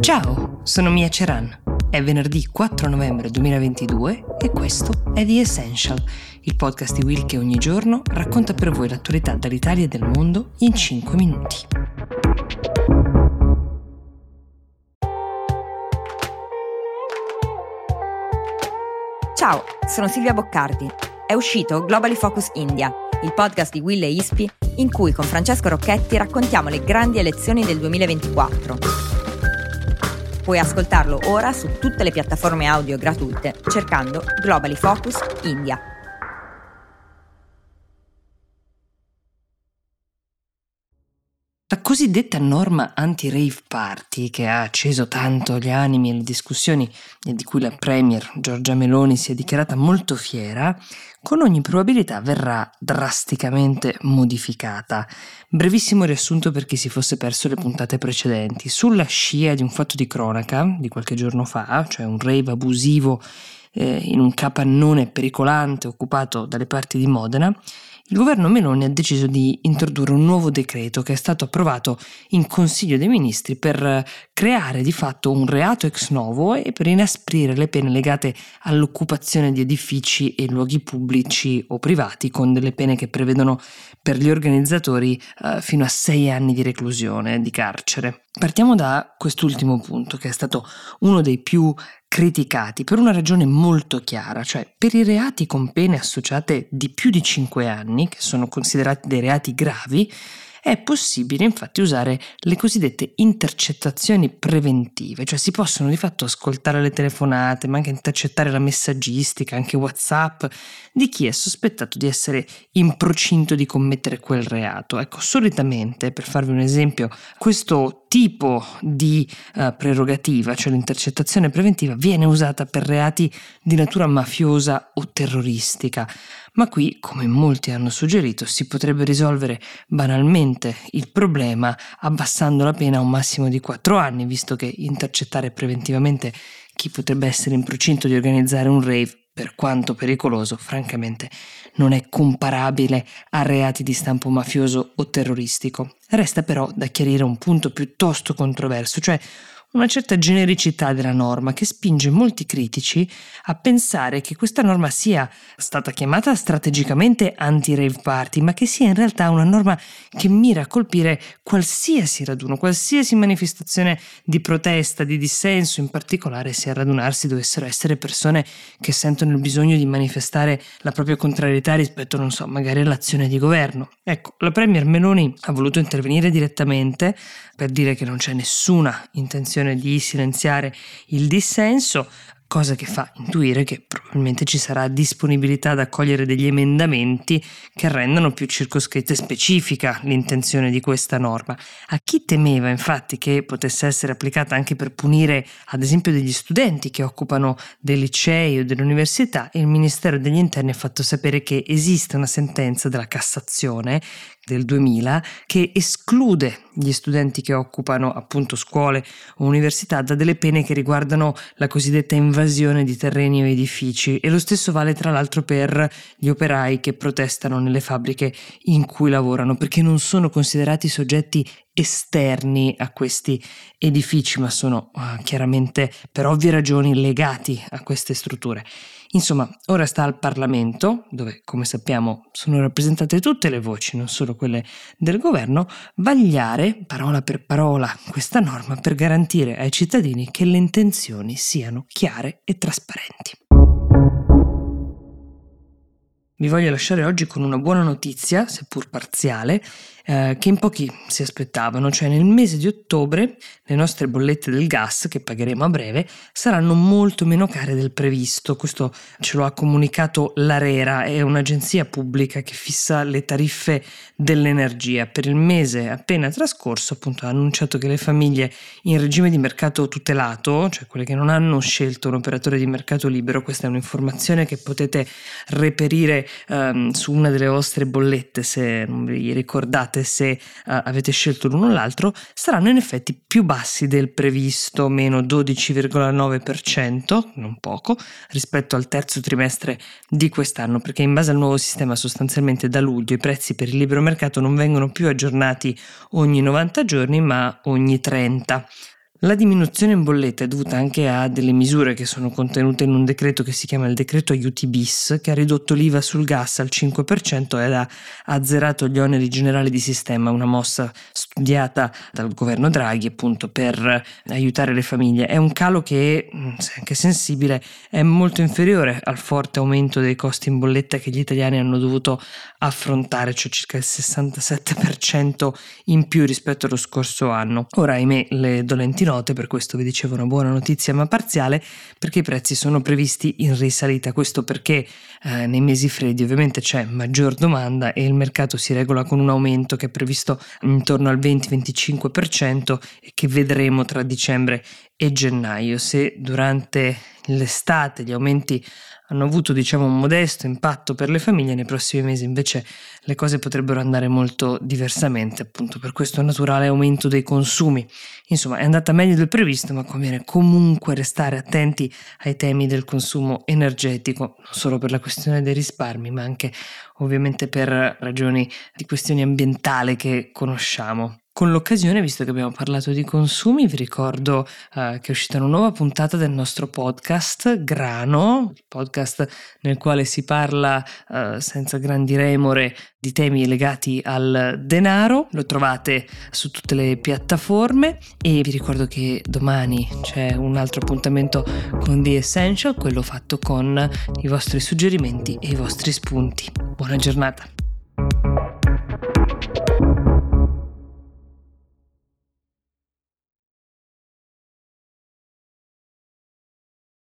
Ciao, sono Mia Ceran. È venerdì 4 novembre 2022 e questo è The Essential, il podcast di Will che ogni giorno racconta per voi l'attualità dall'Italia e del mondo in 5 minuti. Ciao, sono Silvia Boccardi. È uscito Globally Focus India, il podcast di Will e Ispi in cui con Francesco Rocchetti raccontiamo le grandi elezioni del 2024. Puoi ascoltarlo ora su tutte le piattaforme audio gratuite cercando Globally Focus India. La cosiddetta norma anti-rave party, che ha acceso tanto gli animi e le discussioni e di cui la Premier Giorgia Meloni si è dichiarata molto fiera, con ogni probabilità verrà drasticamente modificata. Brevissimo riassunto per chi si fosse perso le puntate precedenti. Sulla scia di un fatto di cronaca di qualche giorno fa, cioè un rave abusivo eh, in un capannone pericolante occupato dalle parti di Modena, il governo Meloni ha deciso di introdurre un nuovo decreto che è stato approvato in Consiglio dei Ministri per creare di fatto un reato ex novo e per inasprire le pene legate all'occupazione di edifici e luoghi pubblici o privati con delle pene che prevedono per gli organizzatori eh, fino a sei anni di reclusione, di carcere. Partiamo da quest'ultimo punto che è stato uno dei più criticati per una ragione molto chiara, cioè per i reati con pene associate di più di 5 anni, che sono considerati dei reati gravi, è possibile infatti usare le cosiddette intercettazioni preventive, cioè si possono di fatto ascoltare le telefonate, ma anche intercettare la messaggistica, anche WhatsApp di chi è sospettato di essere in procinto di commettere quel reato. Ecco, solitamente, per farvi un esempio, questo tipo di uh, prerogativa, cioè l'intercettazione preventiva, viene usata per reati di natura mafiosa o terroristica, ma qui, come molti hanno suggerito, si potrebbe risolvere banalmente il problema abbassando la pena a un massimo di 4 anni, visto che intercettare preventivamente chi potrebbe essere in procinto di organizzare un rave per quanto pericoloso, francamente non è comparabile a reati di stampo mafioso o terroristico. Resta però da chiarire un punto piuttosto controverso, cioè una certa genericità della norma che spinge molti critici a pensare che questa norma sia stata chiamata strategicamente anti-rave party, ma che sia in realtà una norma che mira a colpire qualsiasi raduno, qualsiasi manifestazione di protesta, di dissenso, in particolare se a radunarsi dovessero essere persone che sentono il bisogno di manifestare la propria contrarietà rispetto, non so, magari all'azione di governo. Ecco, la Premier Meloni ha voluto intervenire direttamente per dire che non c'è nessuna intenzione intenzione di silenziare il dissenso, cosa che fa intuire che probabilmente ci sarà disponibilità ad accogliere degli emendamenti che rendano più circoscritta e specifica l'intenzione di questa norma. A chi temeva infatti che potesse essere applicata anche per punire ad esempio degli studenti che occupano dei licei o delle università, il Ministero degli Interni ha fatto sapere che esiste una sentenza della Cassazione del 2000 che esclude gli studenti che occupano appunto scuole o università da delle pene che riguardano la cosiddetta invasione di terreni o edifici. E lo stesso vale tra l'altro per gli operai che protestano nelle fabbriche in cui lavorano perché non sono considerati soggetti esterni a questi edifici ma sono uh, chiaramente per ovvie ragioni legati a queste strutture. Insomma, ora sta al Parlamento, dove come sappiamo sono rappresentate tutte le voci, non solo quelle del governo, vagliare parola per parola questa norma per garantire ai cittadini che le intenzioni siano chiare e trasparenti. Vi voglio lasciare oggi con una buona notizia, seppur parziale, eh, che in pochi si aspettavano, cioè nel mese di ottobre le nostre bollette del gas che pagheremo a breve saranno molto meno care del previsto. Questo ce lo ha comunicato l'Arera, è un'agenzia pubblica che fissa le tariffe dell'energia. Per il mese appena trascorso, appunto, ha annunciato che le famiglie in regime di mercato tutelato, cioè quelle che non hanno scelto un operatore di mercato libero, questa è un'informazione che potete reperire um, su una delle vostre bollette se non vi ricordate pagate se uh, avete scelto l'uno o l'altro saranno in effetti più bassi del previsto, meno 12,9%, non poco, rispetto al terzo trimestre di quest'anno, perché in base al nuovo sistema sostanzialmente da luglio i prezzi per il libero mercato non vengono più aggiornati ogni 90 giorni ma ogni 30. La diminuzione in bolletta è dovuta anche a delle misure che sono contenute in un decreto che si chiama il decreto aiuti bis, che ha ridotto l'IVA sul gas al 5% ed ha azzerato gli oneri generali di sistema, una mossa studiata dal governo Draghi appunto per aiutare le famiglie. È un calo che, mm, se anche sensibile, è molto inferiore al forte aumento dei costi in bolletta che gli italiani hanno dovuto affrontare, cioè circa il 67% in più rispetto allo scorso anno. Ora, ahimè, le dolenti note, per questo vi dicevo una buona notizia ma parziale, perché i prezzi sono previsti in risalita. Questo perché eh, nei mesi freddi ovviamente c'è maggior domanda e il mercato si regola con un aumento che è previsto intorno al 20-25% e che vedremo tra dicembre e gennaio. Se durante l'estate gli aumenti hanno avuto diciamo un modesto impatto per le famiglie, nei prossimi mesi invece le cose potrebbero andare molto diversamente, appunto per questo naturale aumento dei consumi. Insomma, è andata meglio del previsto, ma conviene comunque restare attenti ai temi del consumo energetico, non solo per la questione dei risparmi, ma anche ovviamente per ragioni di questioni ambientali che conosciamo. Con l'occasione, visto che abbiamo parlato di consumi, vi ricordo uh, che è uscita una nuova puntata del nostro podcast Grano, il podcast nel quale si parla uh, senza grandi remore di temi legati al denaro. Lo trovate su tutte le piattaforme e vi ricordo che domani c'è un altro appuntamento con The Essential, quello fatto con i vostri suggerimenti e i vostri spunti. Buona giornata.